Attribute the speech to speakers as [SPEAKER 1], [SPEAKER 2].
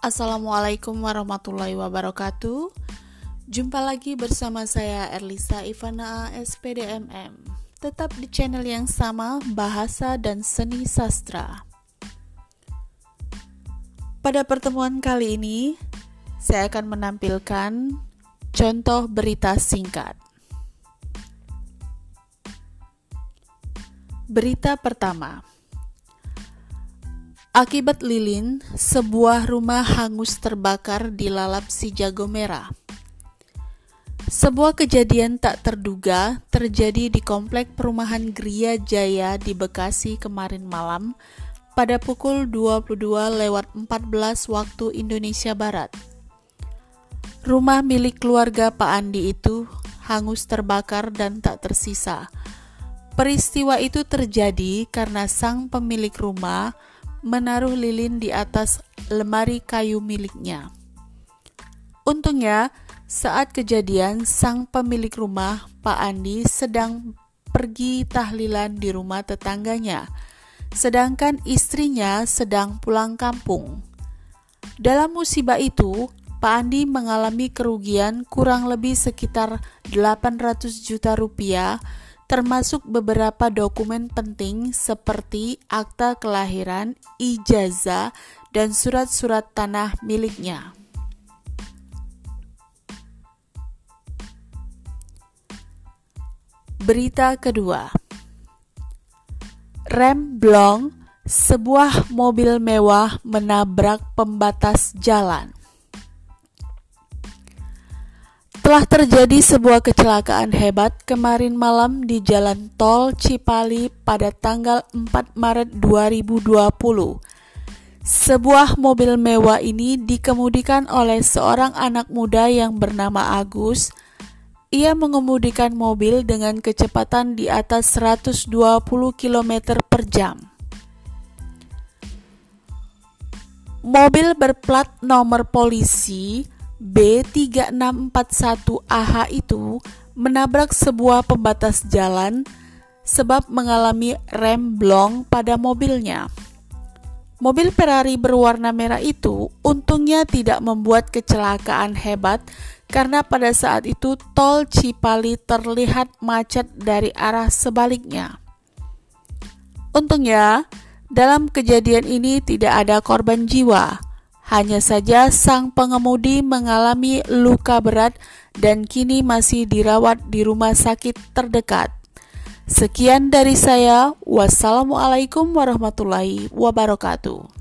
[SPEAKER 1] Assalamualaikum warahmatullahi wabarakatuh. Jumpa lagi bersama saya Erlisa Ivana SPDMM. Tetap di channel yang sama, Bahasa dan Seni Sastra. Pada pertemuan kali ini, saya akan menampilkan contoh berita singkat. Berita pertama. Akibat lilin, sebuah rumah hangus terbakar di lalap si jago merah. Sebuah kejadian tak terduga terjadi di komplek perumahan Gria Jaya di Bekasi kemarin malam pada pukul 22 lewat 14 waktu Indonesia Barat. Rumah milik keluarga Pak Andi itu hangus terbakar dan tak tersisa. Peristiwa itu terjadi karena sang pemilik rumah menaruh lilin di atas lemari kayu miliknya. Untungnya, saat kejadian, sang pemilik rumah, Pak Andi, sedang pergi tahlilan di rumah tetangganya, sedangkan istrinya sedang pulang kampung. Dalam musibah itu, Pak Andi mengalami kerugian kurang lebih sekitar 800 juta rupiah termasuk beberapa dokumen penting seperti akta kelahiran, ijazah, dan surat-surat tanah miliknya. Berita kedua. Rem blong, sebuah mobil mewah menabrak pembatas jalan. Telah terjadi sebuah kecelakaan hebat kemarin malam di Jalan Tol Cipali pada tanggal 4 Maret 2020. Sebuah mobil mewah ini dikemudikan oleh seorang anak muda yang bernama Agus. Ia mengemudikan mobil dengan kecepatan di atas 120 km per jam. Mobil berplat nomor polisi B3641AH itu menabrak sebuah pembatas jalan sebab mengalami rem blong pada mobilnya. Mobil Ferrari berwarna merah itu untungnya tidak membuat kecelakaan hebat karena pada saat itu tol Cipali terlihat macet dari arah sebaliknya. Untungnya, dalam kejadian ini tidak ada korban jiwa hanya saja sang pengemudi mengalami luka berat dan kini masih dirawat di rumah sakit terdekat. Sekian dari saya. Wassalamualaikum warahmatullahi wabarakatuh.